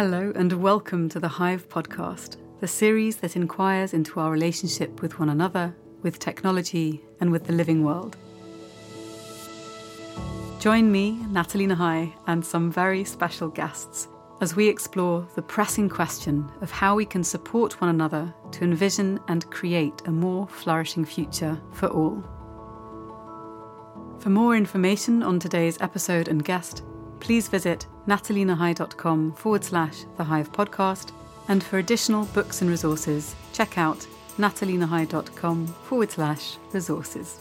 Hello, and welcome to the Hive podcast, the series that inquires into our relationship with one another, with technology, and with the living world. Join me, Nathalie Nahai, and some very special guests as we explore the pressing question of how we can support one another to envision and create a more flourishing future for all. For more information on today's episode and guest, please visit natalienahai.com forward slash The Hive Podcast. And for additional books and resources, check out natalienahai.com forward slash resources.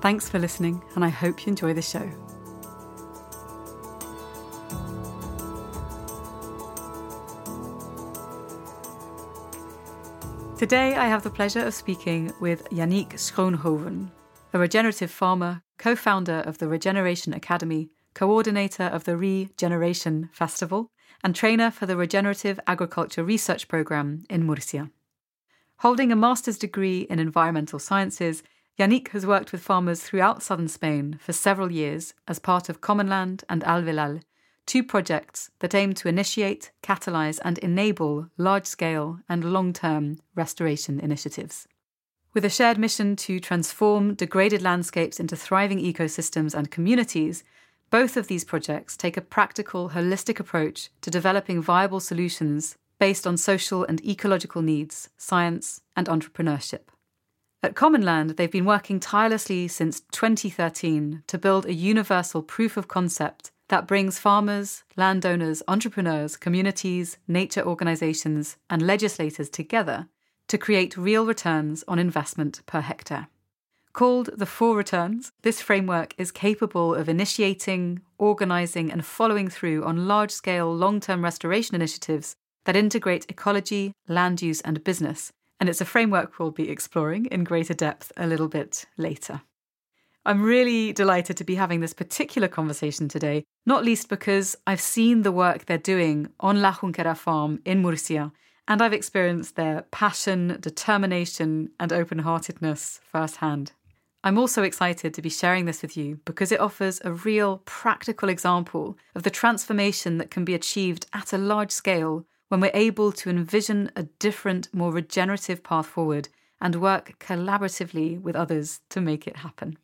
Thanks for listening, and I hope you enjoy the show. Today, I have the pleasure of speaking with Yanniek Schoonhoven, a regenerative farmer, co founder of the Regeneration Academy, coordinator of the Regeneration Festival, and trainer for the Regenerative Agriculture Research Programme in Murcia. Holding a master's degree in environmental sciences, Yanniek has worked with farmers throughout southern Spain for several years as part of Commonland and AlVelAl, two projects that aim to initiate, catalyse, and enable large scale and long term restoration initiatives. With a shared mission to transform degraded landscapes into thriving ecosystems and communities, both of these projects take a practical, holistic approach to developing viable solutions based on social and ecological needs, science, and entrepreneurship. At Commonland, they've been working tirelessly since 2013 to build a universal proof of concept that brings farmers, landowners, entrepreneurs, communities, nature organisations, and legislators together to create real returns on investment per hectare. Called the Four Returns, this framework is capable of initiating, organising, and following through on large scale long term restoration initiatives that integrate ecology, land use, and business. And it's a framework we'll be exploring in greater depth a little bit later. I'm really delighted to be having this particular conversation today, not least because I've seen the work they're doing on La Junquera farm in Murcia, and I've experienced their passion, determination, and open heartedness firsthand. I'm also excited to be sharing this with you because it offers a real practical example of the transformation that can be achieved at a large scale when we're able to envision a different, more regenerative path forward and work collaboratively with others to make it happen.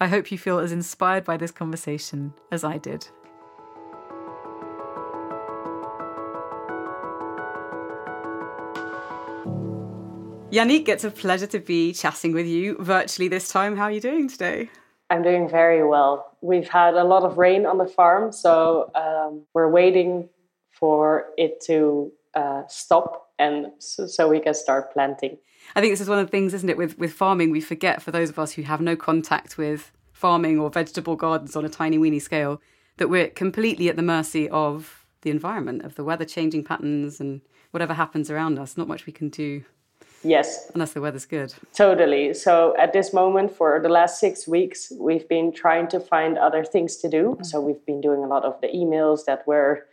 I hope you feel as inspired by this conversation as I did. Yanniek, it's a pleasure to be chatting with you virtually this time. How are you doing today? I'm doing very well. We've had a lot of rain on the farm, so um, we're waiting for it to uh, stop and so, so, we can start planting. I think this is one of the things, isn't it, with, with farming, we forget for those of us who have no contact with farming or vegetable gardens on a tiny weeny scale, that we're completely at the mercy of the environment, of the weather changing patterns and whatever happens around us. Not much we can do Yes. Unless the weather's good. Totally. So at this moment, for the last six weeks, we've been trying to find other things to do. Mm. So we've been doing a lot of the emails that were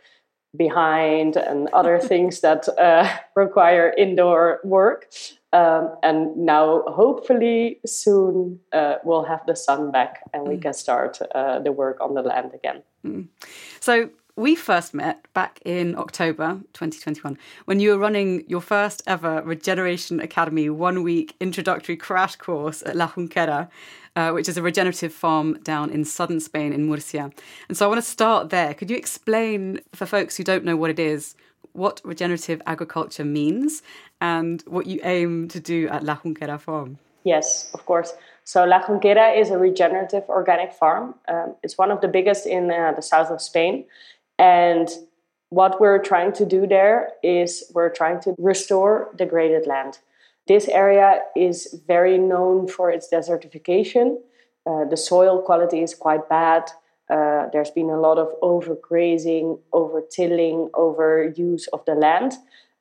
behind and other things that uh, require indoor work. Um, and now, hopefully, soon uh, we'll have the sun back and we mm. can start uh, the work on the land again. Mm. So, we first met back in October 2021 when you were running your first ever Regeneration Academy one week introductory crash course at La Junquera, uh, which is a regenerative farm down in southern Spain in Murcia. And so I want to start there. Could you explain for folks who don't know what it is, what regenerative agriculture means and what you aim to do at La Junquera farm? Yes, of course. So La Junquera is a regenerative organic farm. Um, it's one of the biggest in uh, the south of Spain. And what we're trying to do there is we're trying to restore degraded land. This area is very known for its desertification. Uh, the soil quality is quite bad. Uh, there's been a lot of overgrazing, over-tilling, overuse of the land,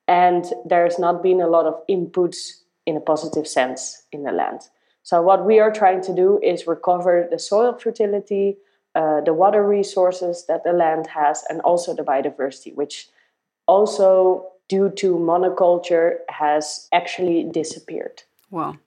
and there's not been a lot of inputs in a positive sense in the land. So, what we are trying to do is recover the soil fertility, uh, the water resources that the land has, and also the biodiversity, which also, due to monoculture, has actually disappeared. Wow.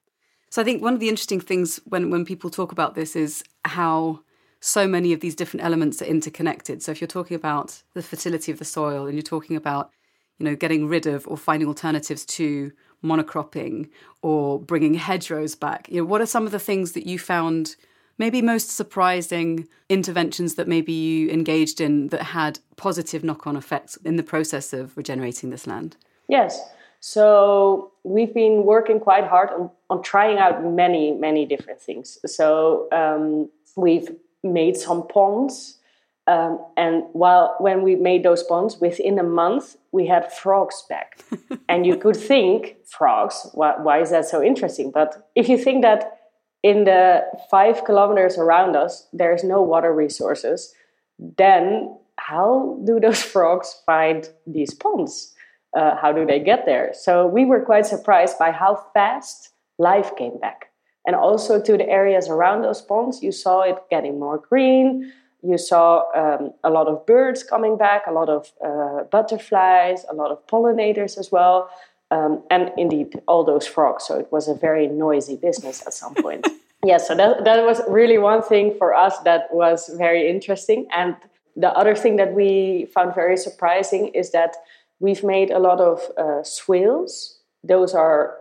So I think one of the interesting things when, when people talk about this is how so many of these different elements are interconnected. So if you're talking about the fertility of the soil and you're talking about, you know, getting rid of or finding alternatives to monocropping or bringing hedgerows back, you know, what are some of the things that you found maybe most surprising interventions that maybe you engaged in that had positive knock-on effects in the process of regenerating this land? Yes. So we've been working quite hard on, on trying out many, many different things. So um, we've made some ponds. Um, and while when we made those ponds, within a month we had frogs back. and you could think, frogs, why, why is that so interesting? But if you think that in the five kilometers around us there's no water resources, then how do those frogs find these ponds? uh, how do they get there? So we were quite surprised by how fast life came back. And also to the areas around those ponds, you saw it getting more green. You saw um, a lot of birds coming back, a lot of uh, butterflies, a lot of pollinators as well. Um, and indeed, all those frogs. So it was a very noisy business at some point. yeah, so that, that was really one thing for us that was very interesting. And the other thing that we found very surprising is that We've made a lot of uh, swales. Those are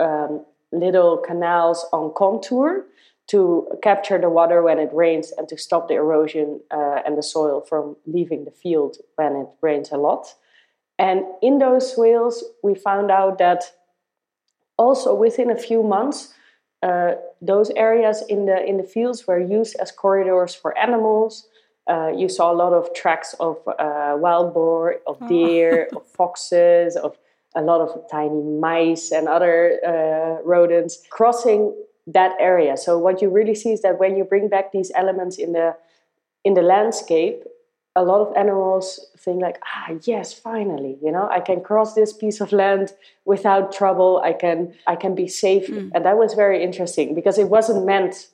um, little canals on contour to capture the water when it rains and to stop the erosion uh, and the soil from leaving the field when it rains a lot. And in those swales, we found out that also within a few months, uh, those areas in the in the fields were used as corridors for animals, uh, you saw a lot of tracks of uh, wild boar, of oh. deer, of foxes, of a lot of tiny mice and other uh, rodents crossing that area. So what you really see is that when you bring back these elements in the in the landscape, a lot of animals think like, ah, yes, finally, you know, I can cross this piece of land without trouble. I can I can be safe, mm. and that was very interesting because it wasn't meant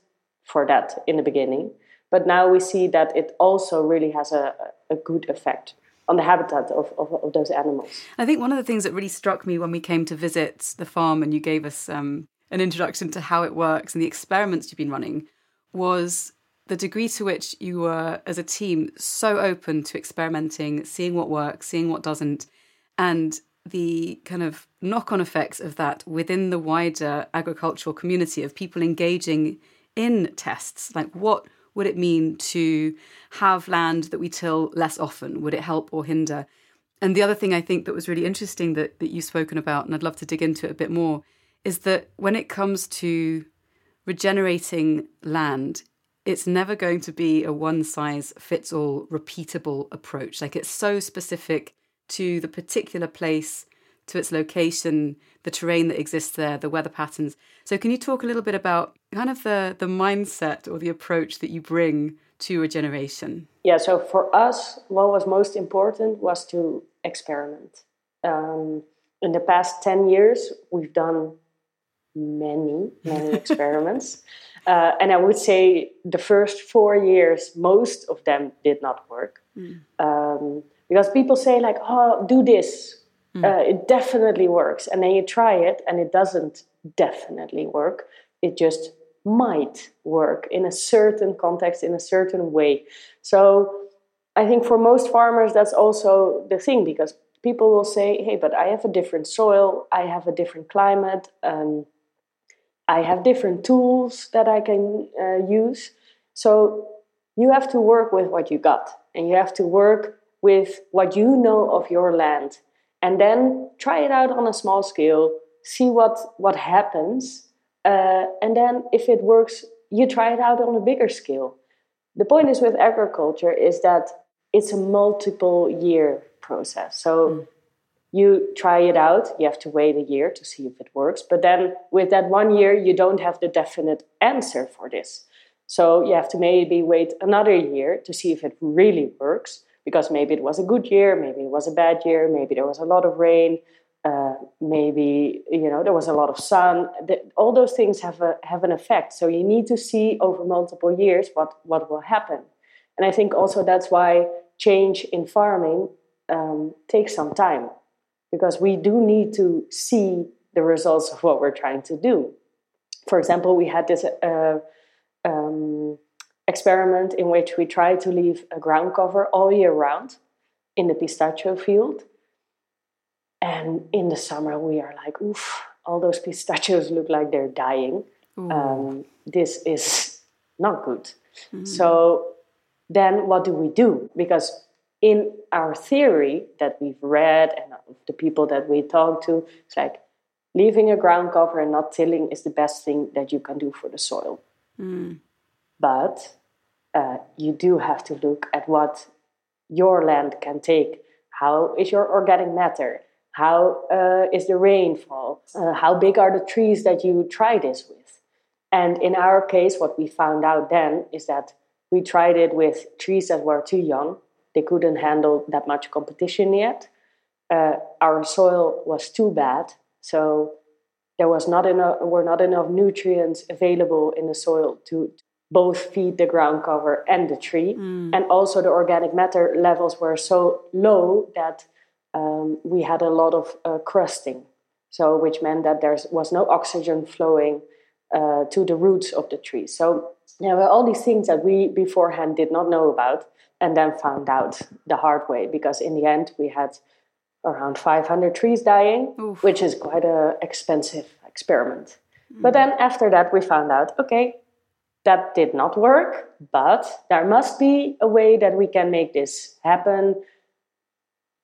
for that in the beginning. But now we see that it also really has a, a good effect on the habitat of, of, of, those animals. I think one of the things that really struck me when we came to visit the farm and you gave us um, an introduction to how it works and the experiments you've been running was the degree to which you were, as a team, so open to experimenting, seeing what works, seeing what doesn't, and the kind of knock on effects of that within the wider agricultural community of people engaging in tests. Like, what would it mean to have land that we till less often? Would it help or hinder? And the other thing I think that was really interesting that, that you've spoken about, and I'd love to dig into it a bit more, is that when it comes to regenerating land, it's never going to be a one size fits all repeatable approach. Like it's so specific to the particular place, to its location, the terrain that exists there, the weather patterns. So, can you talk a little bit about kind of the, the mindset or the approach that you bring to regeneration? Yeah, so for us, what was most important was to experiment. Um, in the past 10 years, we've done many, many experiments. Uh, and I would say the first four years, most of them did not work. Mm. Um, because people say, like, oh, do this, Mm. Uh, it definitely works. And then you try it and it doesn't definitely work. It just might work in a certain context, in a certain way. So I think for most farmers, that's also the thing because people will say, hey, but I have a different soil, I have a different climate, um, I have different tools that I can uh, use. So you have to work with what you got and you have to work with what you know of your land and then try it out on a small scale see what what happens uh, and then if it works you try it out on a bigger scale the point is with agriculture is that it's a multiple year process so mm. You try it out you have to wait a year to see if it works but then with that one year you don't have the definite answer for this so you have to maybe wait another year to see if it really works because maybe it was a good year, maybe it was a bad year, maybe there was a lot of rain, uh, maybe you know there was a lot of sun. The, all those things have a have an effect. So you need to see over multiple years what what will happen. And I think also that's why change in farming um, takes some time because we do need to see the results of what we're trying to do. For example, we had this uh, um, experiment in which we tried to leave a ground cover all year round in the pistachio field. And in the summer, we are like, oof, all those pistachios look like they're dying. Um, this is not good. Mm-hmm. So then what do we do? Because in our theory that we've read and the people that we talk to, it's like leaving a ground cover and not tilling is the best thing that you can do for the soil. Mm. But uh, you do have to look at what your land can take. How is your organic matter? How uh, is the rainfall? Uh, how big are the trees that you try this with? And in our case, what we found out then is that we tried it with trees that were too young. They couldn't handle that much competition yet. Uh, our soil was too bad, so there was not enough were not enough nutrients available in the soil to both feed the ground cover and the tree. Mm. And also the organic matter levels were so low that um, we had a lot of uh, crusting. So, which meant that there was no oxygen flowing uh, to the roots of the tree. So, there were all these things that we beforehand did not know about and then found out the hard way because in the end we had around 500 trees dying, Oof. which is quite an expensive experiment. Mm. But then after that, we found out okay, that did not work, but there must be a way that we can make this happen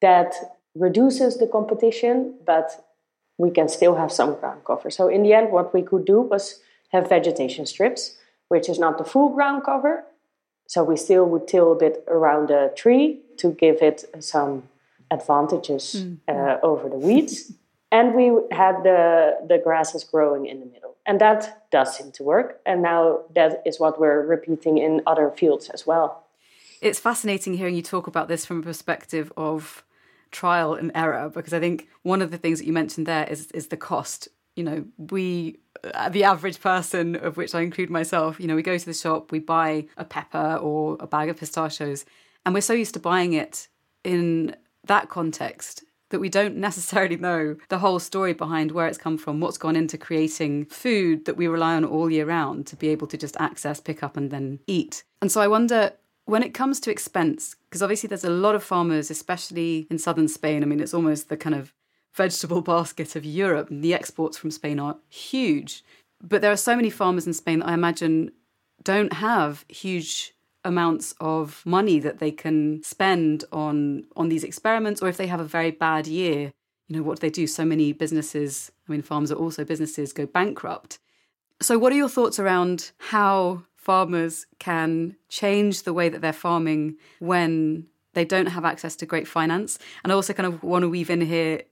that reduces the competition, but we can still have some ground cover. So in the end, what we could do was have vegetation strips, which is not the full ground cover. So we still would till a bit around the tree to give it some advantages mm. uh, over the weeds. and we had the, the grasses growing in the middle. And that does seem to work. And now that is what we're repeating in other fields as well. It's fascinating hearing you talk about this from a perspective of trial and error, because I think one of the things that you mentioned there is, is the cost. You know, we, uh, the average person, of which I include myself, you know, we go to the shop, we buy a pepper or a bag of pistachios, and we're so used to buying it in that context that we don't necessarily know the whole story behind where it's come from, what's gone into creating food that we rely on all year round to be able to just access, pick up, and then eat. And so I wonder when it comes to expense, because obviously there's a lot of farmers, especially in southern Spain. I mean, it's almost the kind of vegetable basket of Europe. The exports from Spain are huge. But there are so many farmers in Spain that I imagine don't have huge amounts of money that they can spend on on these experiments or if they have a very bad year you know what do they do so many businesses i mean farms are also businesses go bankrupt so what are your thoughts around how farmers can change the way that they're farming when they don't have access to great finance and i also kind of want to weave in here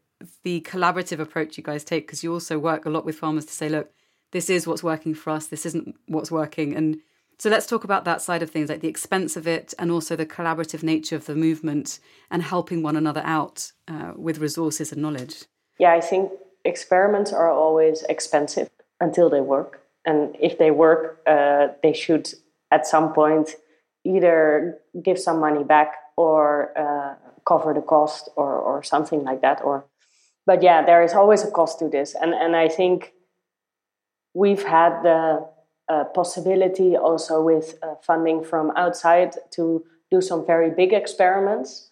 the collaborative approach you guys take because you also work a lot with farmers to say look this is what's working for us this isn't what's working and so let's talk about that side of things, like the expense of it and also the collaborative nature of the movement and helping one another out uh, with resources and knowledge. Yeah, I think experiments are always expensive until they work. And if they work, uh, they should at some point either give some money back or uh, cover the cost or, or something like that. Or, but yeah, there is always a cost to this. And, and I think we've had the uh, possibility also with uh, funding from outside to do some very big experiments,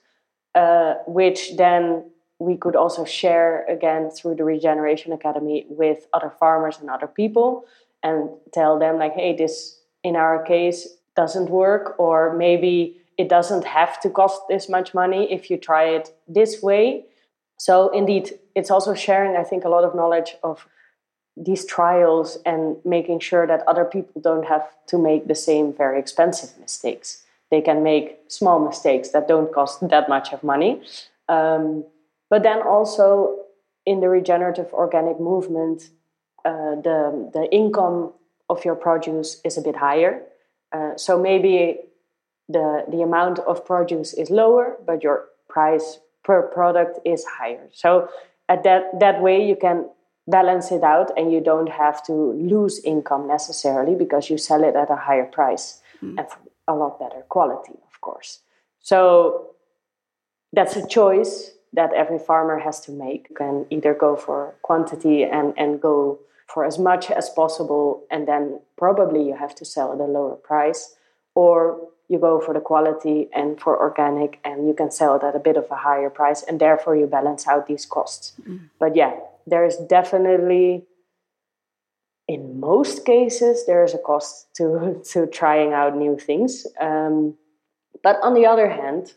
uh, which then we could also share again through the Regeneration Academy with other farmers and other people and tell them, like, hey, this in our case doesn't work, or maybe it doesn't have to cost this much money if you try it this way. So, indeed, it's also sharing, I think, a lot of knowledge of these trials and making sure that other people don't have to make the same very expensive mistakes. They can make small mistakes that don't cost that much of money. Um, but then also in the regenerative organic movement, uh, the, the income of your produce is a bit higher. Uh, so maybe the, the amount of produce is lower, but your price per product is higher. So at that, that way you can balance it out and you don't have to lose income necessarily because you sell it at a higher price mm. and for a lot better quality of course so that's a choice that every farmer has to make you can either go for quantity and, and go for as much as possible and then probably you have to sell at a lower price or you go for the quality and for organic and you can sell it at a bit of a higher price and therefore you balance out these costs. Mm. but yeah there is definitely in most cases there is a cost to to trying out new things. Um, but on the other hand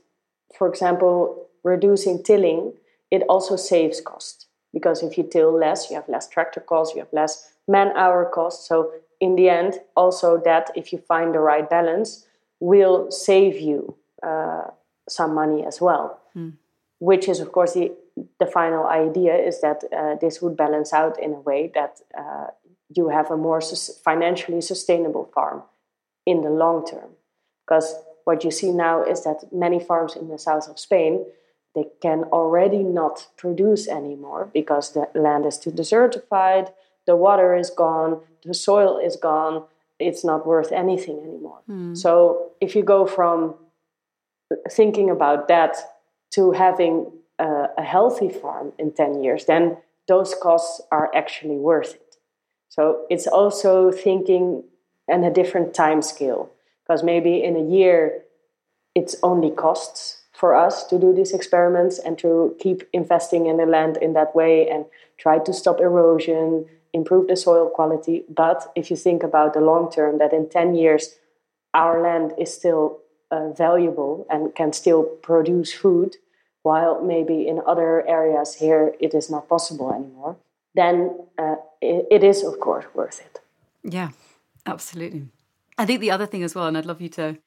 for example reducing tilling it also saves cost because if you till less you have less tractor costs you have less man hour costs so in the end also that if you find the right balance will save you uh, some money as well mm. which is of course the the final idea is that uh, this would balance out in a way that uh, you have a more financially sustainable farm in the long term. Because what you see now is that many farms in the south of Spain they can already not produce anymore because the land is too desertified, the water is gone, the soil is gone, it's not worth anything anymore. Mm. So if you go from thinking about that to having a, a healthy farm in 10 years, then those costs are actually worth it. So it's also thinking in a different time scale because maybe in a year it's only costs for us to do these experiments and to keep investing in the land in that way and try to stop erosion, improve the soil quality. But if you think about the long term, that in 10 years our land is still uh, valuable and can still produce food, while maybe in other areas here it is not possible anymore, then uh, it, it is, of course, worth it. Yeah, absolutely. I think the other thing as well, and I'd love you to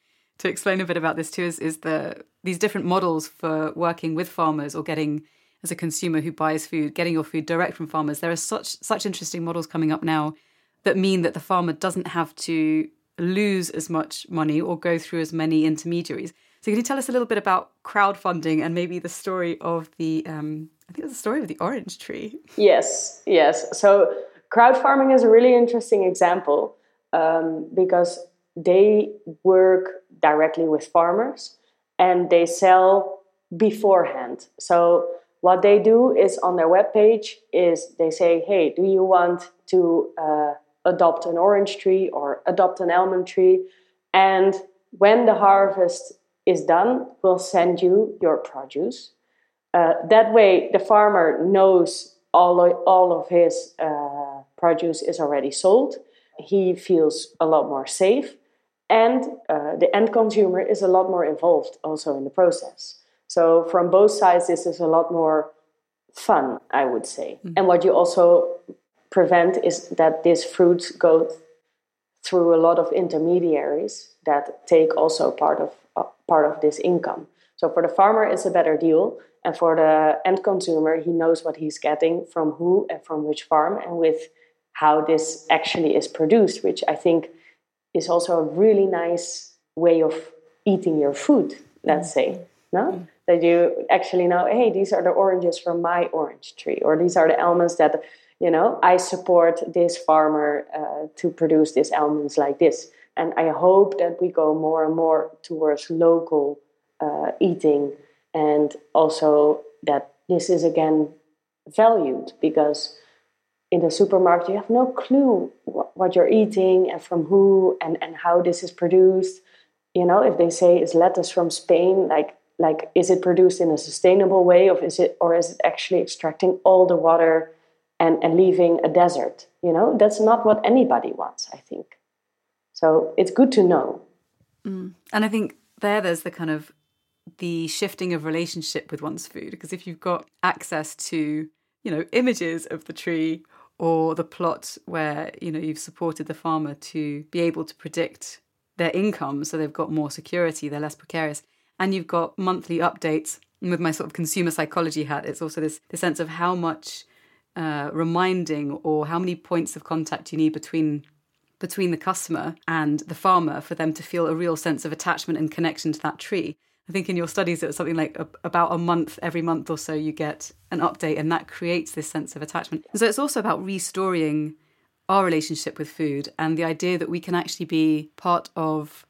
to explain a bit about this too, is, is the these different models for working with farmers or getting as a consumer who buys food, getting your food direct from farmers. There are such such interesting models coming up now that mean that the farmer doesn't have to lose as much money or go through as many intermediaries. So, can you tell us a little bit about crowdfunding and maybe the story of the um, I think it's the story of the orange tree. Yes, yes. So crowd farming is a really interesting example um, because they work directly with farmers and they sell beforehand. So what they do is on their webpage is they say, hey, do you want to uh, adopt an orange tree or adopt an almond tree? And when the harvest is done, we'll send you your produce uh, that way, the farmer knows all of, all of his uh, produce is already sold. He feels a lot more safe, and uh, the end consumer is a lot more involved also in the process. So, from both sides, this is a lot more fun, I would say. Mm-hmm. And what you also prevent is that this fruit goes through a lot of intermediaries that take also part of uh, part of this income. So for the farmer, it's a better deal and for the end consumer, he knows what he's getting from who and from which farm and with how this actually is produced, which I think is also a really nice way of eating your food, let's say. No? Mm. That you actually know, hey, these are the oranges from my orange tree, or these are the almonds that, you know, I support this farmer uh, to produce these almonds like this. And I hope that we go more and more towards local uh, eating and also that this is again valued because in the supermarket you have no clue what you're eating and from who and, and how this is produced. You know if they say is lettuce from spain like like is it produced in a sustainable way or is it or is it actually extracting all the water and, and leaving a desert? You know that's not what anybody wants i think. So it's good to know. Mm. and i think there there's the kind of the shifting of relationship with one's food because if you've got access to you know images of the tree or the plot where you know you've supported the farmer to be able to predict their income so they've got more security they're less precarious. And you've got monthly updates. And with my sort of consumer psychology hat it's also this, the sense of how much uh, reminding or how many points of contact you need between between the customer and the farmer for them to feel a real sense of attachment and connection to that tree I think in your studies it was something like a, about a month, every month or so, you get an update, and that creates this sense of attachment. So it's also about restoring our relationship with food and the idea that we can actually be part of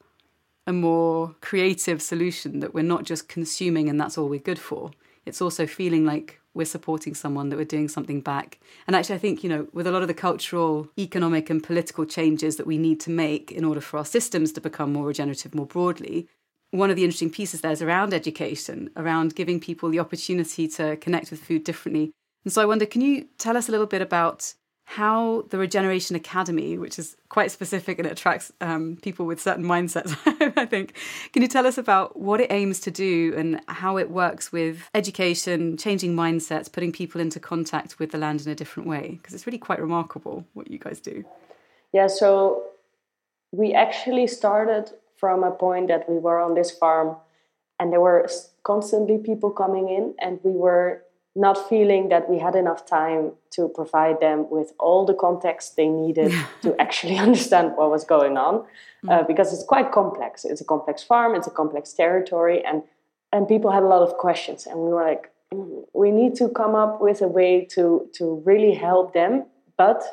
a more creative solution that we're not just consuming and that's all we're good for. It's also feeling like we're supporting someone, that we're doing something back. And actually, I think, you know, with a lot of the cultural, economic, and political changes that we need to make in order for our systems to become more regenerative more broadly, one of the interesting pieces there is around education, around giving people the opportunity to connect with food differently. And so I wonder, can you tell us a little bit about how the Regeneration Academy, which is quite specific and attracts um, people with certain mindsets, I think. Can you tell us about what it aims to do and how it works with education, changing mindsets, putting people into contact with the land in a different way? Because it's really quite remarkable what you guys do. Yeah, so we actually started from a point that we were on this farm and there were constantly people coming in and we were not feeling that we had enough time to provide them with all the context they needed to actually understand what was going on uh, mm. because it's quite complex. It's a complex farm it's a complex territory and and people had a lot of questions and we were like mm, we need to come up with a way to to really help them but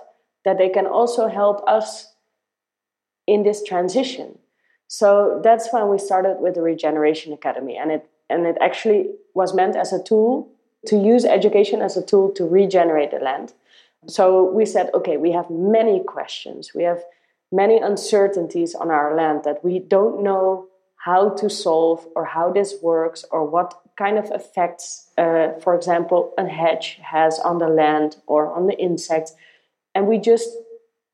that they can also help us in this transition so that's when we started with the regeneration academy and it and it actually was meant as a tool to use education as a tool to regenerate the land. So we said, okay, we have many questions. We have many uncertainties on our land that we don't know how to solve or how this works or what kind of effects, uh, for example, a hedge has on the land or on the insects. And we just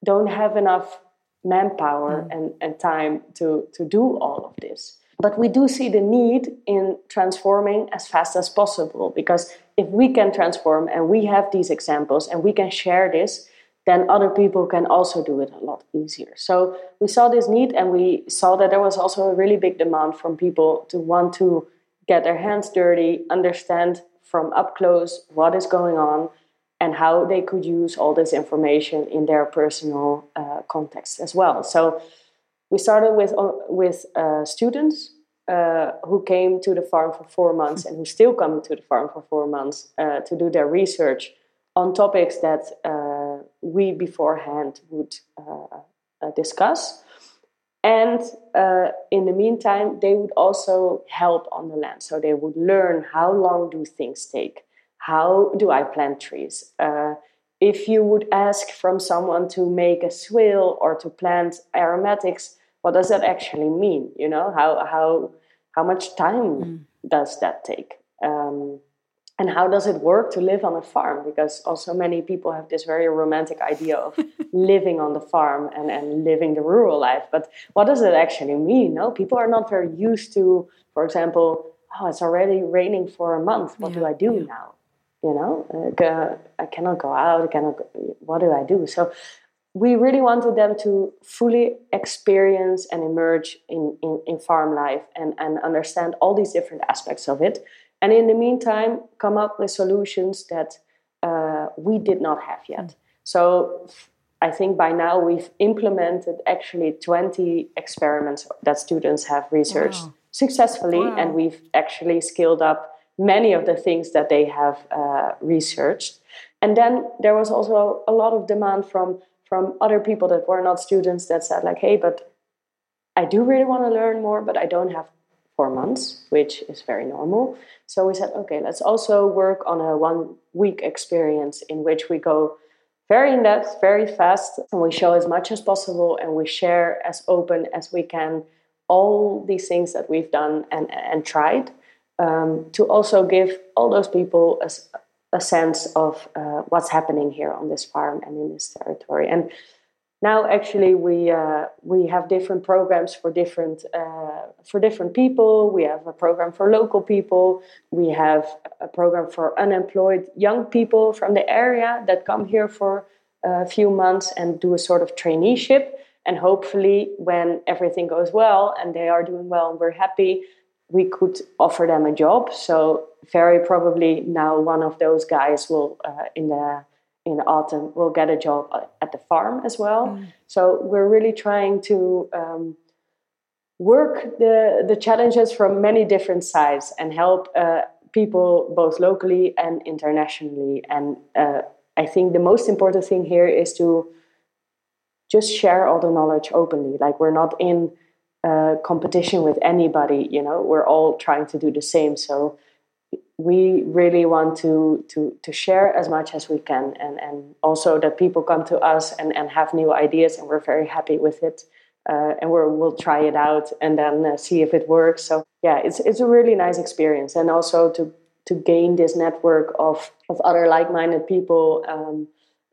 don't have enough manpower mm. and, and time to, to do all of this. But we do see the need in transforming as fast as possible because if we can transform and we have these examples and we can share this, then other people can also do it a lot easier. So we saw this need and we saw that there was also a really big demand from people to want to get their hands dirty, understand from up close what is going on, and how they could use all this information in their personal uh, context as well. So we started with uh, with uh, students uh, who came to the farm for four months and who still come to the farm for four months uh, to do their research on topics that uh, we beforehand would uh, discuss. And in the meantime, they would also help on the land. So they would learn how long do things take? How do I plant trees? if you would ask from someone to make a swale or to plant aromatics, what does that actually mean? You know, how how how much time mm. does that take? Um, and how does it work to live on a farm? Because also many people have this very romantic idea of living on the farm and, and living the rural life. But what does it actually mean? No, people are not very used to, for example, oh, it's already raining for a month. What yeah. do I do yeah. now? You know uh, i cannot go out i cannot go, what do i do so we really wanted them to fully experience and emerge in, in, in, farm life and, and understand all these different aspects of it and in the meantime come up with solutions that uh, we did not have yet so i think by now we've implemented actually 20 experiments that students have researched wow. successfully wow. and we've actually scaled up many of the things that they have uh, researched. And then there was also a lot of demand from from other people that were not students that said like, "Hey, but I do really want to learn more, but I don't have four months, which is very normal." So we said, "Okay, let's also work on a one week experience in which we go." Very in depth, very fast, and we show as much as possible and we share as open as we can all these things that we've done and, and tried um, to also give all those people a, a sense of uh, what's happening here on this farm and in this territory. And now, actually, we uh, we have different programs for different uh, for different people. We have a program for local people. We have a program for unemployed young people from the area that come here for a few months and do a sort of traineeship. And hopefully, when everything goes well and they are doing well and we're happy, we could offer them a job. So very probably now one of those guys will uh, in the in the autumn will get a job at the farm as well. Mm. So we're really trying to um, work the the challenges from many different sides and help uh, people both locally and internationally. And uh, I think the most important thing here is to just share all the knowledge openly. Like we're not in competition with anybody. You know, we're all trying to do the same. So we really want to to to share as much as we can and and also that people come to us and and have new ideas and we're very happy with it uh, and we're, we'll try it out and then uh, see if it works so yeah it's it's a really nice experience and also to to gain this network of of other like-minded people um,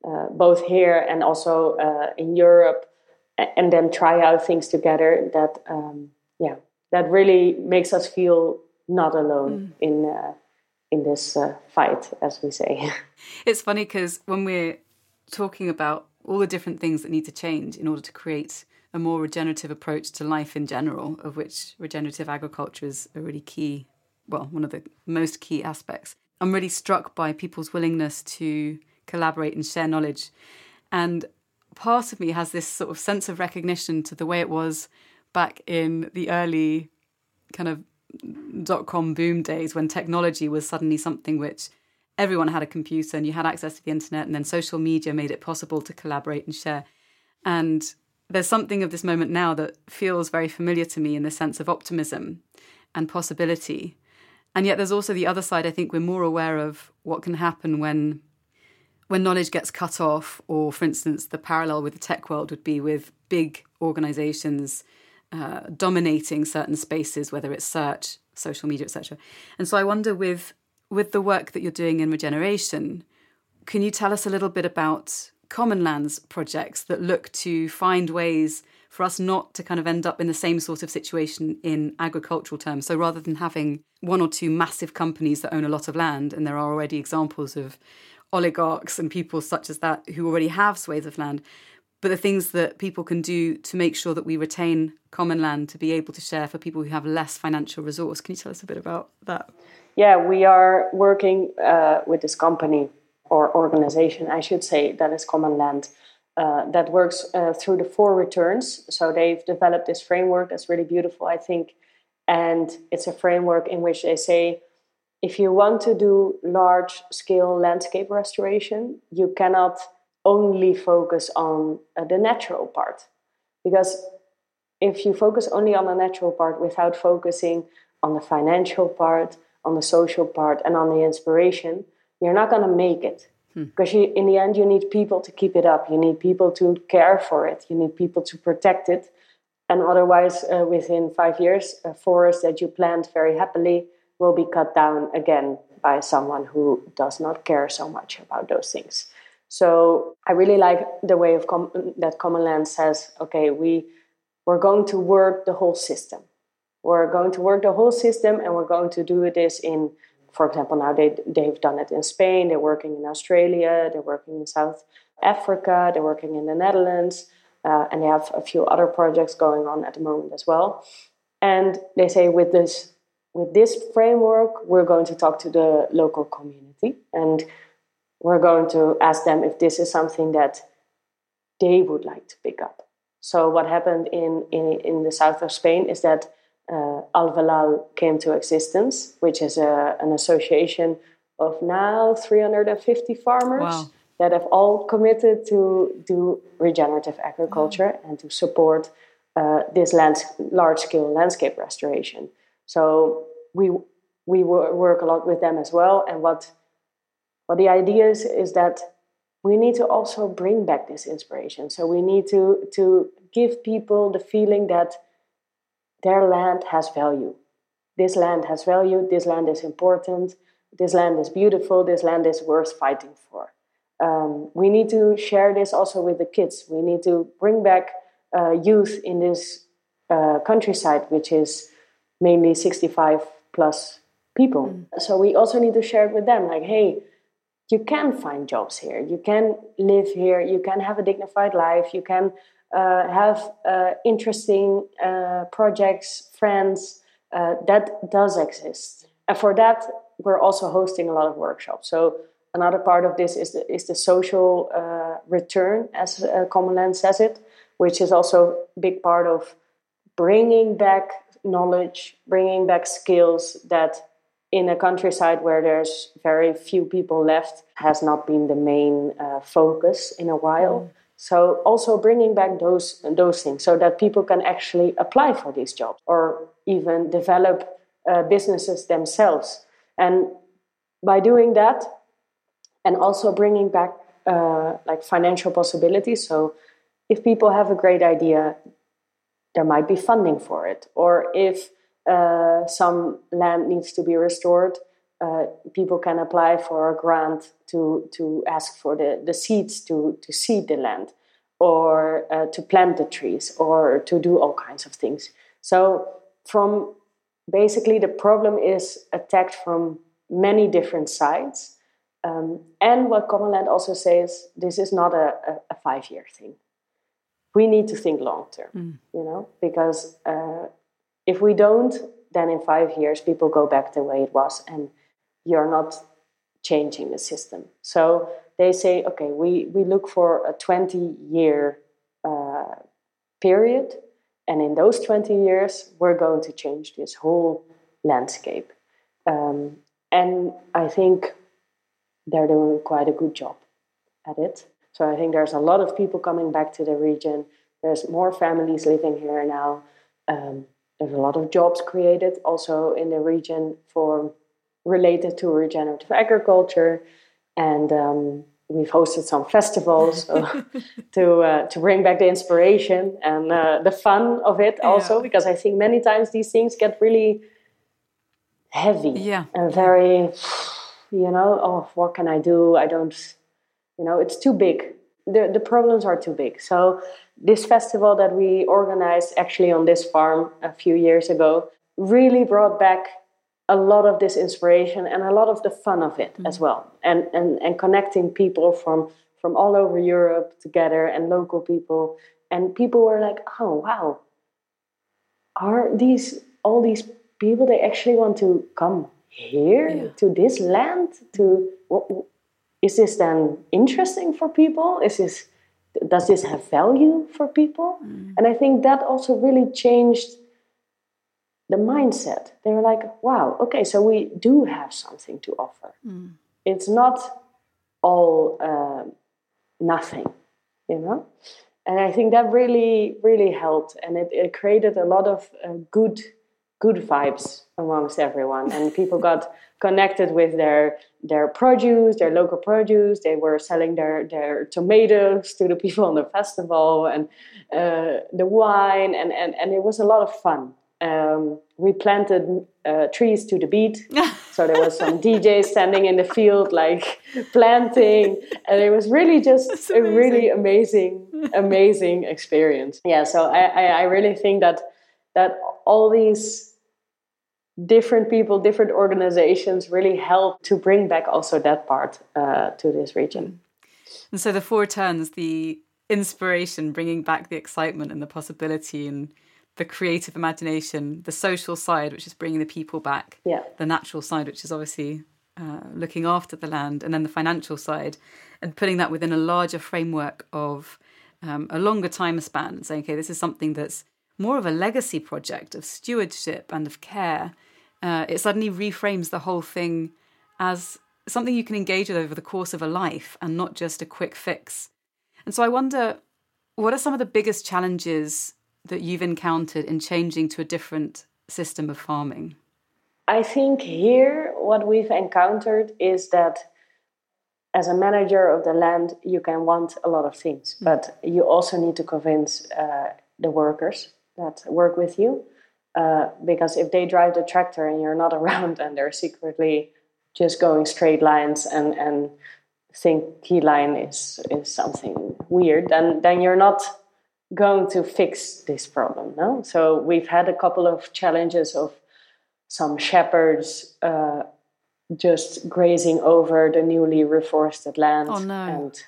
uh, both here and also uh, in Europe and then try out things together that um, yeah that really makes us feel not alone mm. in uh, in this uh, fight, as we say. It's funny because when we're talking about all the different things that need to change in order to create a more regenerative approach to life in general, of which regenerative agriculture is a really key, well, one of the most key aspects. I'm really struck by people's willingness to collaborate and share knowledge. And part of me has this sort of sense of recognition to the way it was back in the early kind of dot com boom days when technology was suddenly something which everyone had a computer and you had access to the internet, and then social media made it possible to collaborate and share. And there's something of this moment now that feels very familiar to me in the sense of optimism and possibility. And yet there's also the other side. I think we're more aware of what can happen when when knowledge gets cut off, or for instance, the parallel with the tech world would be with big organizations uh, dominating certain spaces, whether it's search, social media, etc. And so I wonder with with the work that you're doing in regeneration, can you tell us a little bit about Commonland's projects that look to find ways for us not to kind of end up in the same sort of situation in agricultural terms. So rather than having one or two massive companies that own a lot of land, and there are already examples of oligarchs and people such as that who already have swathes of land, but the things that people can do to make sure that we retain common land to be able to share for people who have less financial resource. Can you tell us a bit about that? Yeah, we are working uh, with this company or organization, I should say, that is Commonland. Uh, that works uh, through the four returns. So they've developed this framework that's really beautiful, I think. And it's a framework in which they say if you want to do large scale landscape restoration, you cannot only focus on uh, the natural part. Because if you focus only on the natural part without focusing on the financial part, on the social part, and on the inspiration, you're not going to make it. Hmm. Because you, in the end, you need people to keep it up. You need people to care for it. You need people to protect it. And otherwise, uh, within five years, a forest that you plant very happily will be cut down again by someone who does not care so much about those things. So I really like the way of com- that Commonland says, okay, we we're going to work the whole system. We're going to work the whole system, and we're going to do this in, for example, now they they've done it in Spain. They're working in Australia. They're working in South Africa. They're working in the Netherlands, uh, and they have a few other projects going on at the moment as well. And they say with this with this framework, we're going to talk to the local community and we're going to ask them if this is something that they would like to pick up. So what happened in, in, in the south of Spain is that uh, came to existence, which is a, an association of now 350 farmers wow. that have all committed to do regenerative agriculture and to support uh, this land, large-scale landscape restoration. So we we work a lot with them as well, and what but the idea is, is that we need to also bring back this inspiration. So we need to, to give people the feeling that their land has value. This land has value, this land is important, this land is beautiful, this land is worth fighting for. Um, we need to share this also with the kids. We need to bring back uh, youth in this uh, countryside, which is mainly 65 plus people. Mm. So we also need to share it with them like, hey, you can find jobs here. You can live here. You can have a dignified life. You can uh, have uh, interesting uh, projects, friends. Uh, that does exist. And for that, we're also hosting a lot of workshops. So another part of this is the, is the social uh, return, as uh, Commonland says it, which is also a big part of bringing back knowledge, bringing back skills that in a countryside where there's very few people left has not been the main uh, focus in a while. Mm. So also bringing back those those things so that people can actually apply for these jobs or even develop uh, businesses themselves. And by doing that, and also bringing back uh, like financial possibilities. So, if people have a great idea, there might be funding for it, or if uh, some land needs to be restored, uh, people can apply for a grant to to ask for the, the seeds to to seed the land or uh, to plant the trees or to do all kinds of things. So from basically the problem is attacked from many different sides. Um, and what Commonland also says this is not a, a, a five year thing we need to think long term mm. you know because uh, if we don't then in five years people go back the way it was and you're not changing the system. So they say, okay, we, we look for a 20 year uh, period, and in those 20 years, we're going to change this whole landscape. Um, and I think they're doing quite a good job at it. So I think there's a lot of people coming back to the region. There's more families living here now. Um, there's a lot of jobs created also in the region for related to regenerative agriculture, and um, we've hosted some festivals to uh, to bring back the inspiration and uh, the fun of it also yeah. because I think many times these things get really heavy yeah. and very you know oh what can I do I don't you know it's too big. The the problems are too big. So this festival that we organized actually on this farm a few years ago really brought back a lot of this inspiration and a lot of the fun of it mm-hmm. as well. And, and and connecting people from from all over Europe together and local people. And people were like oh wow. Are these all these people they actually want to come here yeah. to this land? To what, is this then interesting for people is this does this have value for people mm. and i think that also really changed the mindset. They were like, wow, okay, so we do have something to offer. Mm. It's not all uh, nothing, you know? And I think that really, really helped. And it, it created a lot of uh, good, good vibes amongst everyone. And people got connected with their their produce, their local produce. They were selling their, their tomatoes to the people on the festival and uh, the wine. And, and, and it was a lot of fun um, we planted uh, trees to the beat. so there was some DJ standing in the field, like planting, and it was really just a really amazing, amazing experience. Yeah, so I, I, I really think that that all these different people, different organizations really help to bring back also that part uh, to this region. And so the four returns, the inspiration, bringing back the excitement and the possibility and the creative imagination, the social side, which is bringing the people back, yeah. the natural side, which is obviously uh, looking after the land, and then the financial side, and putting that within a larger framework of um, a longer time span, saying, okay, this is something that's more of a legacy project of stewardship and of care. Uh, it suddenly reframes the whole thing as something you can engage with over the course of a life and not just a quick fix. And so I wonder what are some of the biggest challenges that you've encountered in changing to a different system of farming? I think here what we've encountered is that as a manager of the land, you can want a lot of things, mm. but you also need to convince uh, the workers that work with you. Uh, because if they drive the tractor and you're not around and they're secretly just going straight lines and, and think keyline is, is something weird, then, then you're not going to fix this problem. No, so we've had a couple of challenges of some shepherds uh, just grazing over the newly reforested land. Oh no! And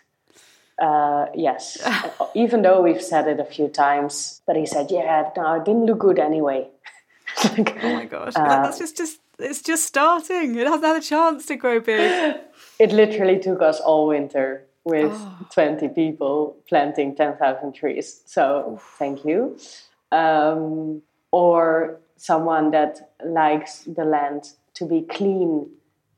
uh, yes, even though we've said it a few times, but he said, "Yeah, no, it didn't look good anyway." like, oh my gosh, uh, that's just just it's just starting. It hasn't had a chance to grow big. It literally took us all winter with oh. 20 people planting 10,000 trees. So Oof. thank you. Um, or someone that likes the land to be clean,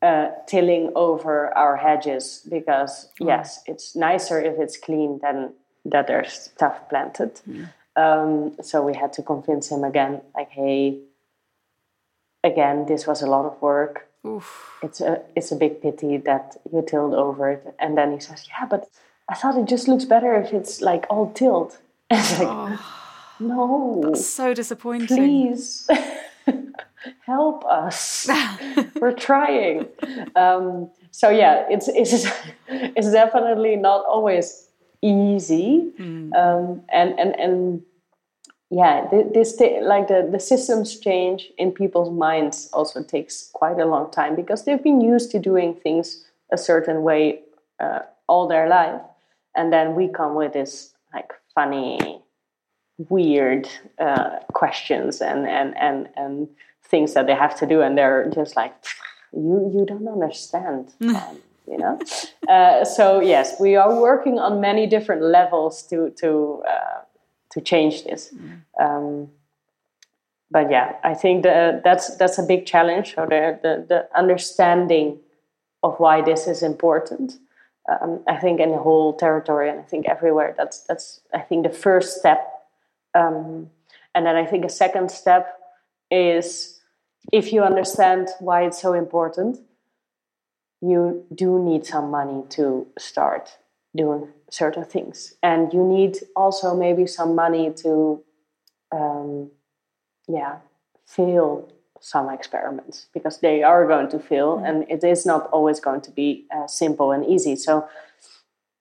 uh, tilling over our hedges because, oh. yes, it's nicer if it's clean than that there's stuff planted. Mm. Um, so we had to convince him again, like, hey, again, this was a lot of work. Oof. it's a it's a big pity that you tilled over it. And then he says, yeah, but I thought it just looks better if it's like all tilled. like, oh, no, that's so disappointing. Please help us. We're trying. Um, so yeah, it's it's it's definitely not always easy, mm. um, and and and yeah, this like the the systems change in people's minds also takes quite a long time because they've been used to doing things a certain way uh, all their life, and then we come with this like funny, weird uh, questions and and and and things that they have to do, and they're just like, you you don't understand. um, you know, uh, so yes, we are working on many different levels to to uh, to change this. Mm. Um, but yeah, I think the, that's that's a big challenge. So the, the, the understanding of why this is important. Um, I think in the whole territory, and I think everywhere. That's that's I think the first step. Um, and then I think a second step is if you understand why it's so important, you do need some money to start doing certain things and you need also maybe some money to um, yeah fail some experiments because they are going to fail mm-hmm. and it is not always going to be uh, simple and easy so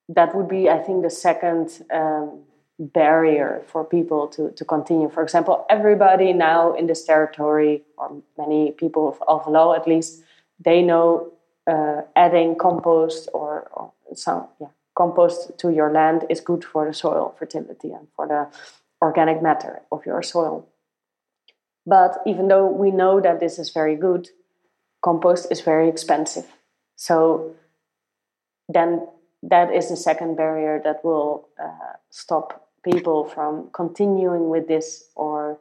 that would be i think the second um, barrier for people to, to continue for example everybody now in this territory or many people of, of at least they know uh, adding compost or, or some yeah compost to your land is good for the soil fertility and for the organic matter of your soil. But even though we know that this is very good, compost is very expensive. So then that is the second barrier that will uh, stop people from continuing with this or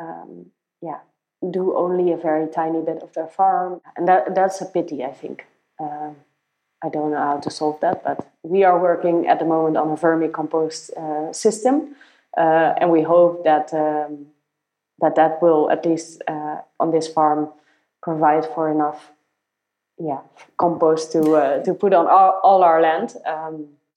um, yeah do only a very tiny bit of their farm and that, that's a pity i think um, I don't know how to solve that, but we are working at the moment on a vermicompost uh, system, uh, and we hope that um, that that will at least uh, on this farm provide for enough, yeah, compost to uh, to put on all, all our land.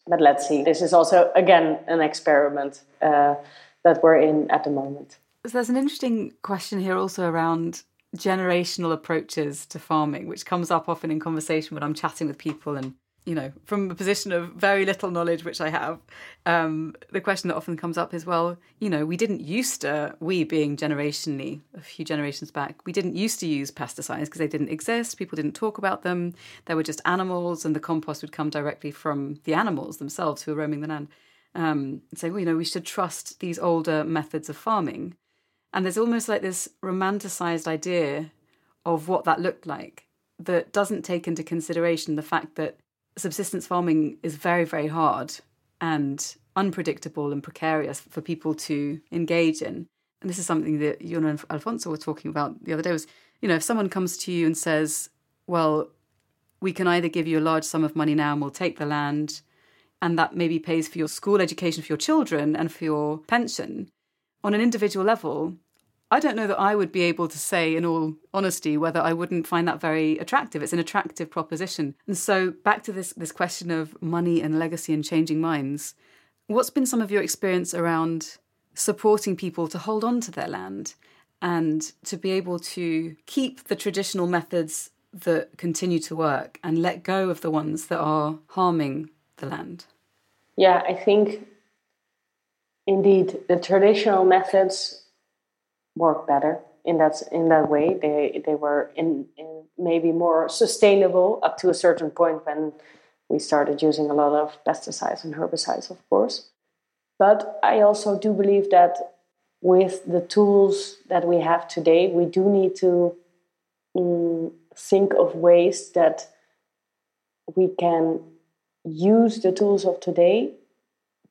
But let's see. This is also again an experiment uh, that we're in at the moment. So there's an interesting question here also around generational approaches to farming, which comes up often in conversation when I'm chatting with people and you know, from a position of very little knowledge, which I have, um, the question that often comes up is, well, you know, we didn't used to, we being generationally, a few generations back, we didn't used to use pesticides because they didn't exist. People didn't talk about them. They were just animals, and the compost would come directly from the animals themselves who were roaming the land. Um, say, well, you know, we should trust these older methods of farming. And there's almost like this romanticized idea of what that looked like that doesn't take into consideration the fact that subsistence farming is very, very hard and unpredictable and precarious for people to engage in. And this is something that you and Alfonso were talking about the other day was, you know, if someone comes to you and says, well, we can either give you a large sum of money now and we'll take the land, and that maybe pays for your school education for your children and for your pension. On an individual level, I don't know that I would be able to say, in all honesty, whether I wouldn't find that very attractive. It's an attractive proposition. And so, back to this, this question of money and legacy and changing minds, what's been some of your experience around supporting people to hold on to their land and to be able to keep the traditional methods that continue to work and let go of the ones that are harming the land? Yeah, I think indeed the traditional methods work better in that in that way. They they were in, in maybe more sustainable up to a certain point when we started using a lot of pesticides and herbicides, of course. But I also do believe that with the tools that we have today, we do need to mm, think of ways that we can use the tools of today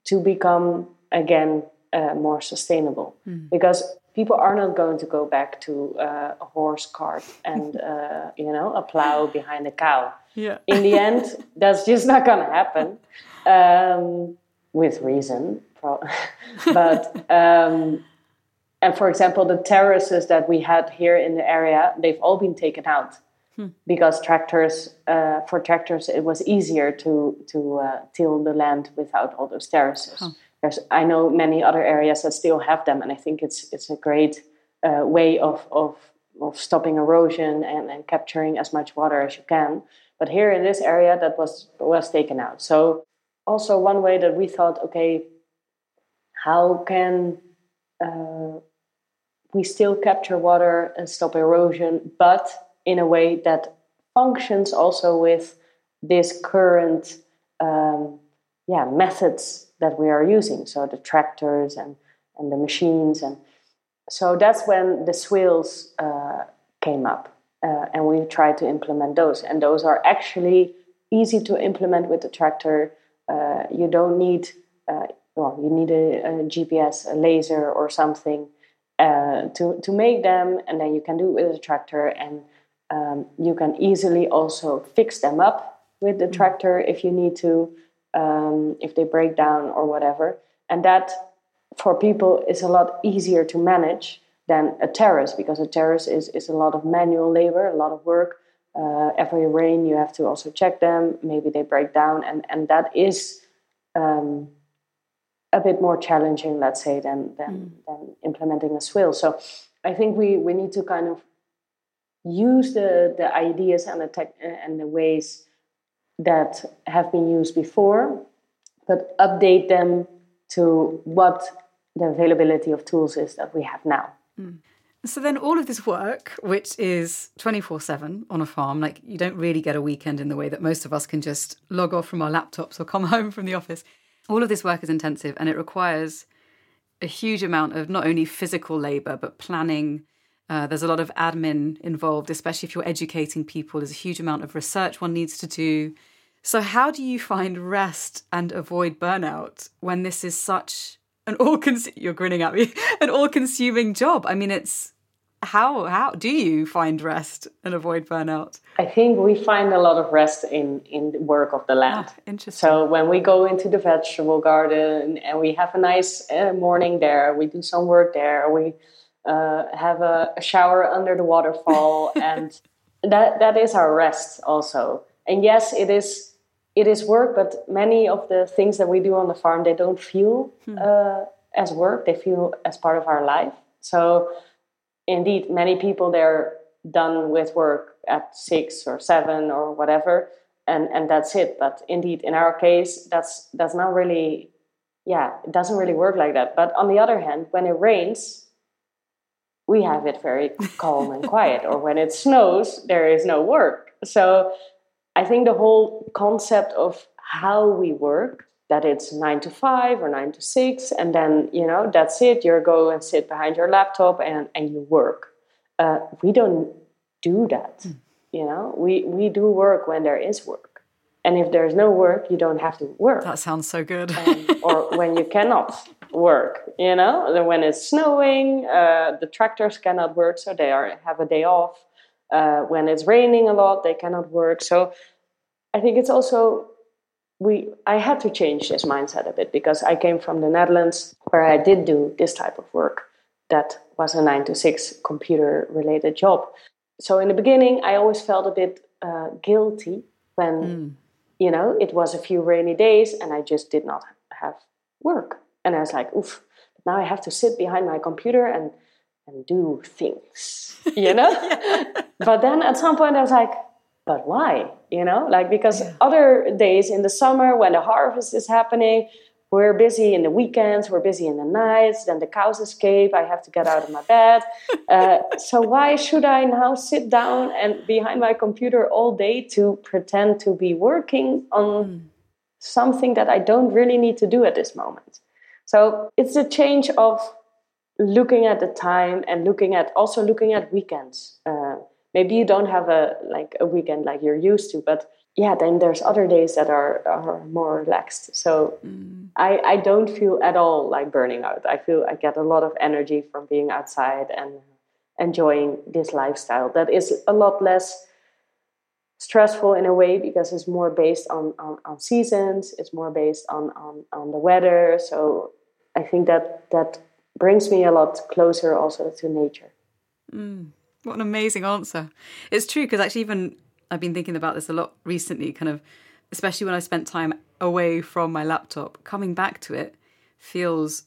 to become again uh, more sustainable. Mm. Because people are not going to go back to uh, a horse cart and uh, you know a plow behind a cow. Yeah. In the end, that's just not going to happen, um, with reason. but um, and for example, the terraces that we had here in the area, they've all been taken out hmm. because tractors uh, for tractors it was easier to to uh, till the land without all those terraces. Huh. There's I know many other areas that still have them, and I think it's it's a great uh, way of of of stopping erosion and, and capturing as much water as you can. But here in this area, that was was taken out. So also one way that we thought, okay, how can uh, we still capture water and stop erosion, but in a way that functions also with this current um, yeah methods that we are using so the tractors and and the machines and so that's when the swales uh, came up uh, and we tried to implement those and those are actually easy to implement with the tractor uh, you don't need uh, well you need a, a, gps a laser or something uh, to to make them and then you can do it with a tractor and um, you can easily also fix them up with the mm. tractor if you need to um, if they break down or whatever and that for people is a lot easier to manage than a terrace because a terrace is, is a lot of manual labor, a lot of work. Uh, every rain you have to also check them. Maybe they break down, and and that is um, a bit more challenging, let's say, than than, mm. than implementing a swale. So I think we we need to kind of use the the ideas and the tech and the ways that have been used before, but update them to what the availability of tools is that we have now. Mm. So then all of this work, which is 24/7 on a farm, like you don't really get a weekend in the way that most of us can just log off from our laptops or come home from the office. All of this work is intensive and it requires a huge amount of not only physical labor but planning. Uh, there's a lot of admin involved, especially if you're educating people. There's a huge amount of research one needs to do. So, how do you find rest and avoid burnout when this is such an all cons- you're grinning at me an all consuming job i mean it's how how do you find rest and avoid burnout i think we find a lot of rest in in the work of the land ah, interesting so when we go into the vegetable garden and we have a nice uh, morning there we do some work there we uh, have a, a, shower under the waterfall and that that is our rest also and yes it is it is work, but many of the things that we do on the farm they don't feel hmm. uh, as work; they feel as part of our life. So, indeed, many people they're done with work at six or seven or whatever, and and that's it. But indeed, in our case, that's that's not really, yeah, it doesn't really work like that. But on the other hand, when it rains, we have it very calm and quiet. Or when it snows, there is no work. So I think the whole concept of how we work, that it's nine to five or nine to six, and then, you know, that's it. You go and sit behind your laptop and, and you work. Uh, we don't do that. Mm. You know, we, we do work when there is work. And if there's no work, you don't have to work. That sounds so good. um, or when you cannot work, you know, when it's snowing, uh, the tractors cannot work, so they are have a day off. Uh, when it's raining a lot, they cannot work. So I think it's also we. I had to change this mindset a bit because I came from the Netherlands where I did do this type of work that was a nine to six computer related job. So in the beginning, I always felt a bit uh, guilty when mm. You know it was a few rainy days and I just did not have work, and I was like, oof. Now I have to sit behind my computer and and do things, you know? yeah. But then at some point I was like, but why? You know, like because yeah. other days in the summer when the harvest is happening, we're busy in the weekends, we're busy in the nights, then the cows escape, I have to get out of my bed. uh, so why should I now sit down and behind my computer all day to pretend to be working on mm. something that I don't really need to do at this moment? So it's a change of looking at the time and looking at also looking at weekends. Uh, maybe you don't have a like a weekend like you're used to, but yeah, then there's other days that are are more relaxed. So mm. I I don't feel at all like burning out. I feel I get a lot of energy from being outside and enjoying this lifestyle that is a lot less stressful in a way because it's more based on, on, on seasons it's more based on, on, on the weather so i think that that brings me a lot closer also to nature. Mm. What an amazing answer. It's true because actually, even I've been thinking about this a lot recently, kind of, especially when I spent time away from my laptop, coming back to it feels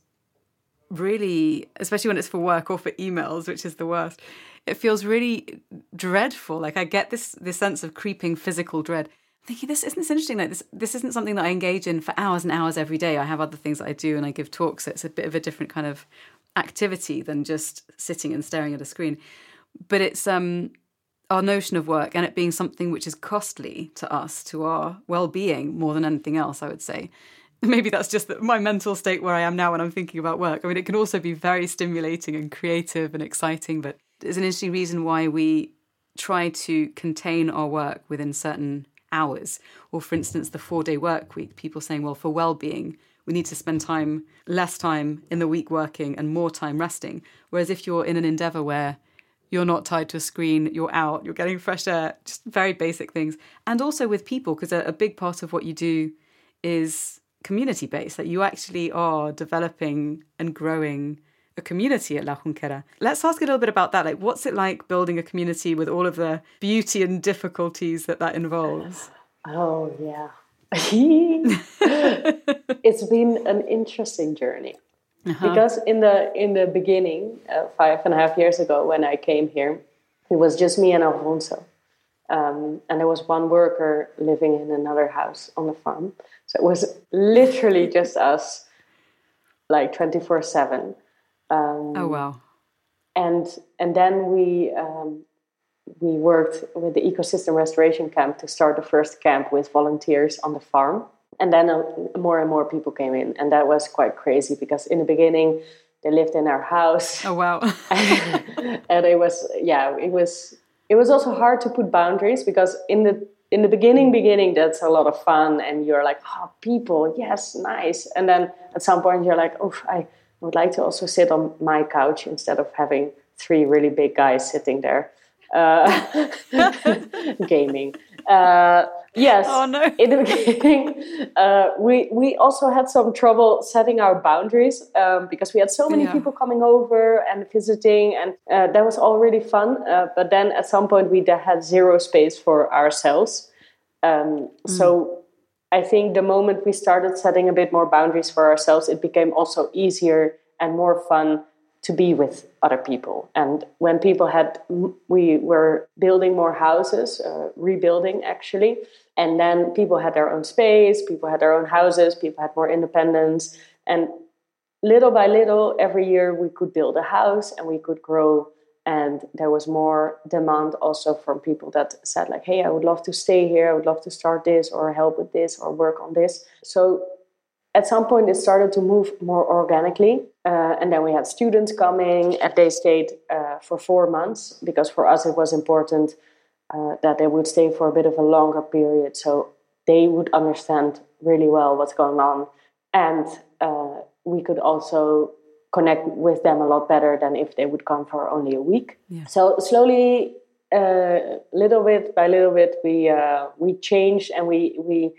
really, especially when it's for work or for emails, which is the worst, it feels really dreadful. Like I get this this sense of creeping physical dread. I'm thinking this isn't this interesting. Like this this isn't something that I engage in for hours and hours every day. I have other things that I do and I give talks. So it's a bit of a different kind of activity than just sitting and staring at a screen. But it's um our notion of work and it being something which is costly to us, to our well-being more than anything else, I would say. Maybe that's just my mental state where I am now when I'm thinking about work. I mean, it can also be very stimulating and creative and exciting, but there's an interesting reason why we try to contain our work within certain hours. Or, for instance, the four day work week, people saying, well, for well being, we need to spend time, less time in the week working and more time resting. Whereas if you're in an endeavor where you're not tied to a screen, you're out, you're getting fresh air, just very basic things. And also with people, because a, a, big part of what you do is community based, that you actually are developing and growing a community at La Junquera. Let's ask a little bit about that. Like, what's it like building a community with all of the beauty and difficulties that that involves? Oh, yeah. it's been an interesting journey uh-huh. because in the in the beginning, uh, five and a half years ago, when I came here, it was just me and Alfonso, um, and there was one worker living in another house on the farm. So it was literally just us, like twenty four seven. Um, oh wow! And and then we um, we worked with the ecosystem restoration camp to start the first camp with volunteers on the farm and then uh, more and more people came in and that was quite crazy because in the beginning they lived in our house. Oh wow. And it was yeah it was it was also hard to put boundaries because in the in the beginning beginning that's a lot of fun and you're like oh people yes nice. And then at some point you're like oh i would like to also sit on my couch instead of having three really big guys sitting there. Uh, gaming uh, yes. Oh no. in the beginning, uh, we we also had some trouble setting our boundaries um, because we had so many yeah. people coming over and visiting, and uh, that was all really fun. Uh, but then at some point, we had zero space for ourselves. Um, mm. So I think the moment we started setting a bit more boundaries for ourselves, it became also easier and more fun to be with other people. And when people had, we were building more houses, uh, rebuilding actually, and then people had their own space, people had their own houses, people had more independence. And little by little, every year we could build a house and we could grow. And there was more demand also from people that said, like, hey, I would love to stay here, I would love to start this or help with this or work on this. So at some point it started to move more organically uh, and then we had students coming and they stayed uh, for four months because for us it was important uh, that they would stay for a bit of a longer period so they would understand really well what's going on and uh, we could also connect with them a lot better than if they would come for only a week yeah. so slowly uh, little bit by little bit we uh, we changed and we we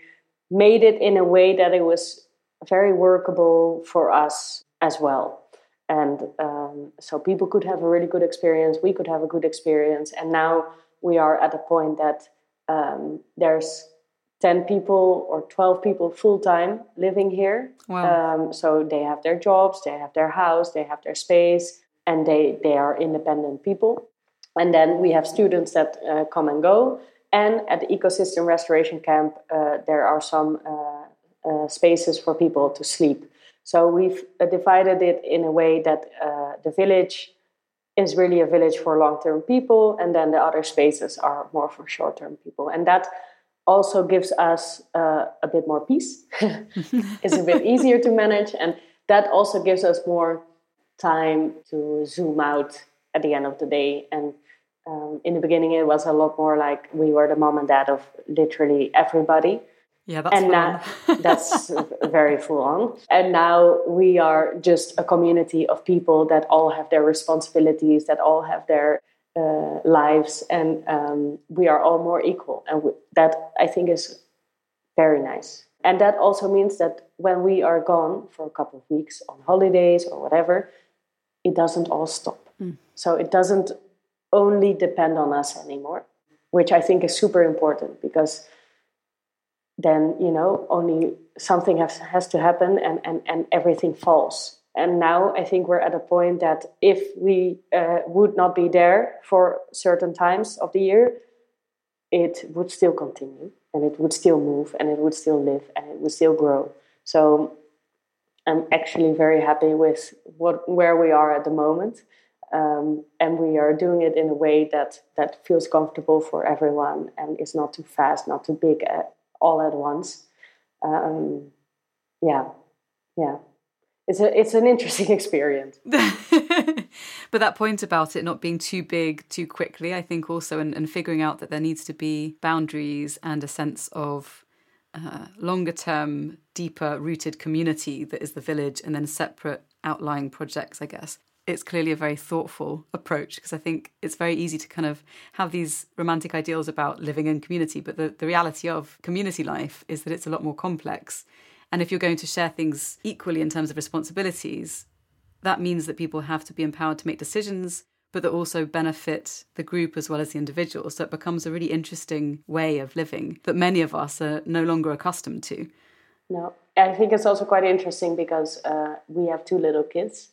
made it in a way that it was very workable for us as well. And um, so people could have a really good experience, we could have a good experience. And now we are at a point that um, there's 10 people or 12 people full time living here. Wow. Um, so they have their jobs, they have their house, they have their space, and they, they are independent people. And then we have students that uh, come and go. And at the ecosystem restoration camp, uh, there are some uh, uh, spaces for people to sleep. So we've uh, divided it in a way that uh, the village is really a village for long term people, and then the other spaces are more for short term people. And that also gives us uh, a bit more peace. it's a bit easier to manage, and that also gives us more time to zoom out at the end of the day. And um, in the beginning, it was a lot more like we were the mom and dad of literally everybody. Yeah, that's and now that's very full on. And now we are just a community of people that all have their responsibilities, that all have their uh, lives, and um, we are all more equal. And we, that I think is very nice. And that also means that when we are gone for a couple of weeks on holidays or whatever, it doesn't all stop. Mm. So it doesn't only depend on us anymore, which I think is super important because then, you know, only something has, has to happen and, and, and everything falls. And now I think we're at a point that if we uh, would not be there for certain times of the year, it would still continue and it would still move and it would still live and it would still grow. So I'm actually very happy with what where we are at the moment. Um, and we are doing it in a way that that feels comfortable for everyone and is not too fast, not too big, uh, all at once. Um, yeah, yeah, it's a it's an interesting experience. but that point about it not being too big too quickly, I think also, and, and figuring out that there needs to be boundaries and a sense of uh, longer term, deeper rooted community that is the village, and then separate outlying projects, I guess. It's clearly a very thoughtful approach because I think it's very easy to kind of have these romantic ideals about living in community, but the, the reality of community life is that it's a lot more complex. And if you're going to share things equally in terms of responsibilities, that means that people have to be empowered to make decisions but that also benefit the group as well as the individual. So it becomes a really interesting way of living that many of us are no longer accustomed to. No, I think it's also quite interesting because uh, we have two little kids.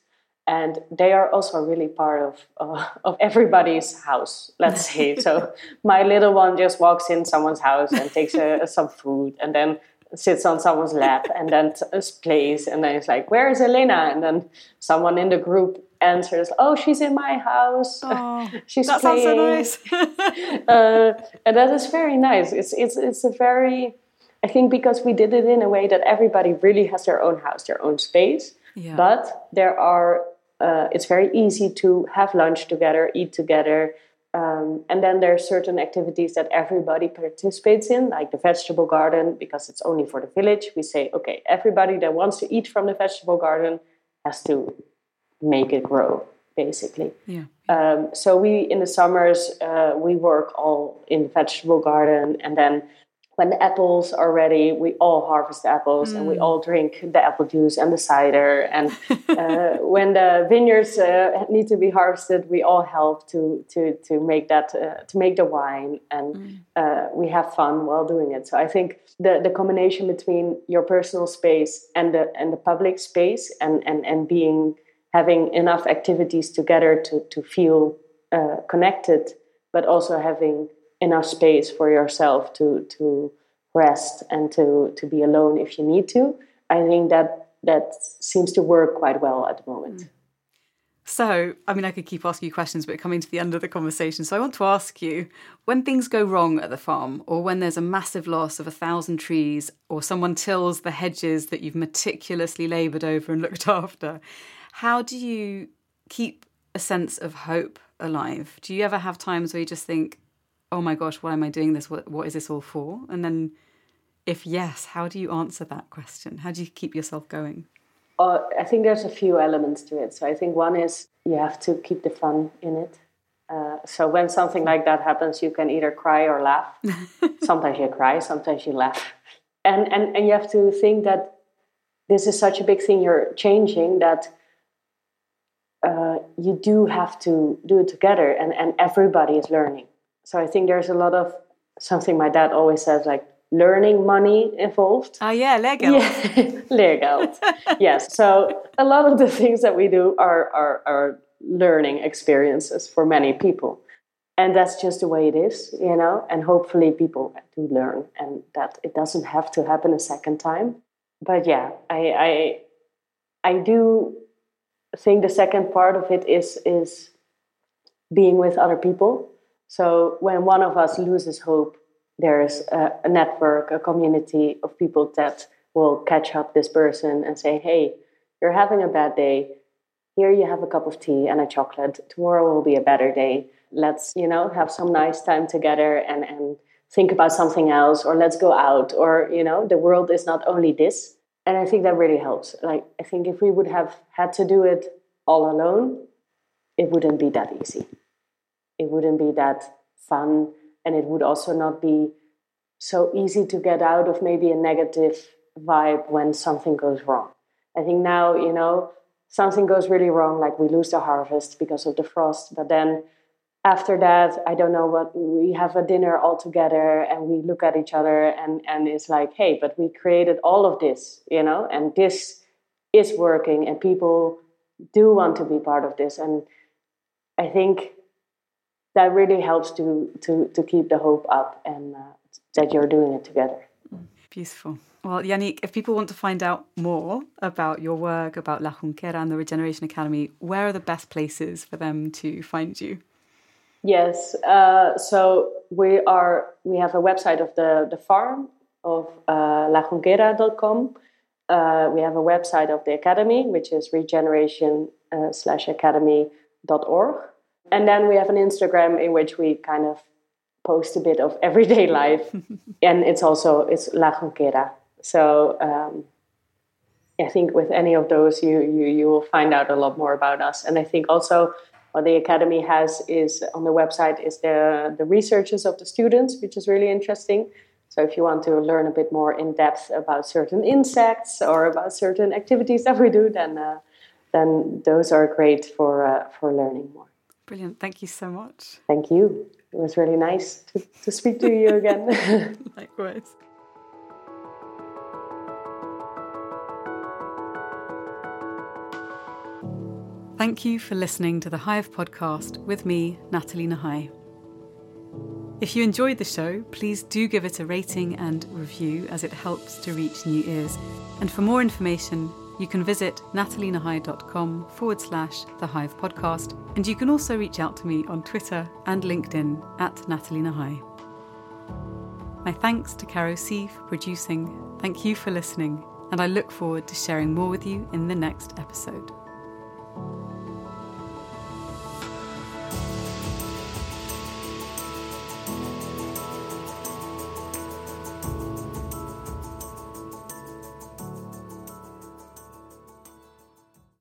And they are also really part of uh, of everybody's house. Let's say so. My little one just walks in someone's house and takes a, some food, and then sits on someone's lap and then plays and then it's like where is elena and then someone in the group answers oh she's in my house oh, she's that playing. sounds so nice uh, and that is very nice it's it's it's a very i think because we did it in a way that everybody really has their own house their own space yeah. but there are uh, it's very easy to have lunch together eat together um, and then there are certain activities that everybody participates in, like the vegetable garden, because it's only for the village. We say, okay, everybody that wants to eat from the vegetable garden has to make it grow, basically. Yeah. Um, so we, in the summers, uh, we work all in the vegetable garden, and then when the apples are ready, we all harvest the apples mm. and we mm. all drink the apple juice and the cider. And uh, when the vineyards uh, need to be harvested, we all help to to to make that uh, to make the wine, and mm. Uh, we have fun while doing it. So I think the the combination between your personal space and the and the public space, and and and being having enough activities together to to feel uh, connected, but also having enough space for yourself to to rest and to to be alone if you need to. I think that that seems to work quite well at the moment. Mm. so i mean i could keep asking you questions but coming to the end of the conversation so i want to ask you when things go wrong at the farm or when there's a massive loss of a thousand trees or someone tills the hedges that you've meticulously laboured over and looked after how do you keep a sense of hope alive? Do you ever have times where you just think oh my gosh, why am I doing this? What, what is this all for? And then, if yes, how do you answer that question? How do you keep yourself going? Uh, I think there's a few elements to it. So I think one is you have to keep the fun in it. Uh, so when something like that happens, you can either cry or laugh. sometimes you cry, sometimes you laugh, and and and you have to think that this is such a big thing you're changing that uh, you do have to do it together, and and everybody is learning so I think there's a lot of something my dad always says like learning money involved. Oh yeah, leergeld. Yeah, leergeld. yes. So a lot of the things that we do are, are are learning experiences for many people. And that's just the way it is, you know, and hopefully people do learn and that it doesn't have to happen a second time. But yeah, I I I do think the second part of it is is being with other people so when one of us loses hope, there's a, a, network, a community of people that will catch up this person and say, hey, you're having a bad day. Here you have a cup of tea and a chocolate. Tomorrow will be a better day. Let's, you know, have some nice time together and, and think about something else or let's go out or, you know, the world is not only this. And I think that really helps. Like, I think if we would have had to do it all alone, it wouldn't be that easy it wouldn't be that fun and it would also not be so easy to get out of maybe a negative vibe when something goes wrong. I think now, you know, something goes really wrong, like we lose the harvest because of the frost, but then after that, I don't know what we have a dinner all together and we look at each other and, and it's like, hey, but we created all of this, you know, and this is working and people do want to be part of this. And I think that really helps to, to, to keep the hope up and uh, that you're doing it together. Beautiful. Well, Yanniek, if people want to find out more about your work, about La Junquera and the Regeneration Academy, where are the best places for them to find you? Yes. Uh, so we are we have a website of the the farm of uh, lajunquera.com. Uh, we have a website of the academy, which is regeneration uh, slash academy.org. And then we have an Instagram in which we kind of post a bit of everyday life. and it's also, it's La Junquera. So um, I think with any of those, you, you, you will find out a lot more about us. And I think also what the academy has is on the website is the the researches of the students, which is really interesting. So if you want to learn a bit more in depth about certain insects or about certain activities that we do, then uh, then those are great for uh, for learning more. Brilliant! Thank you so much. Thank you. It was really nice to, to speak to you again. Likewise. Thank you for listening to the Hive podcast with me, Nathalie Nahai. If you enjoyed the show, please do give it a rating and review as it helps to reach new ears. And for more information, you can visit nathalienahai.com forward slash the Hive podcast. And you can also reach out to me on Twitter and LinkedIn at Nathalie Nahai. My thanks to Caro C for producing. Thank you for listening, and I look forward to sharing more with you in the next episode.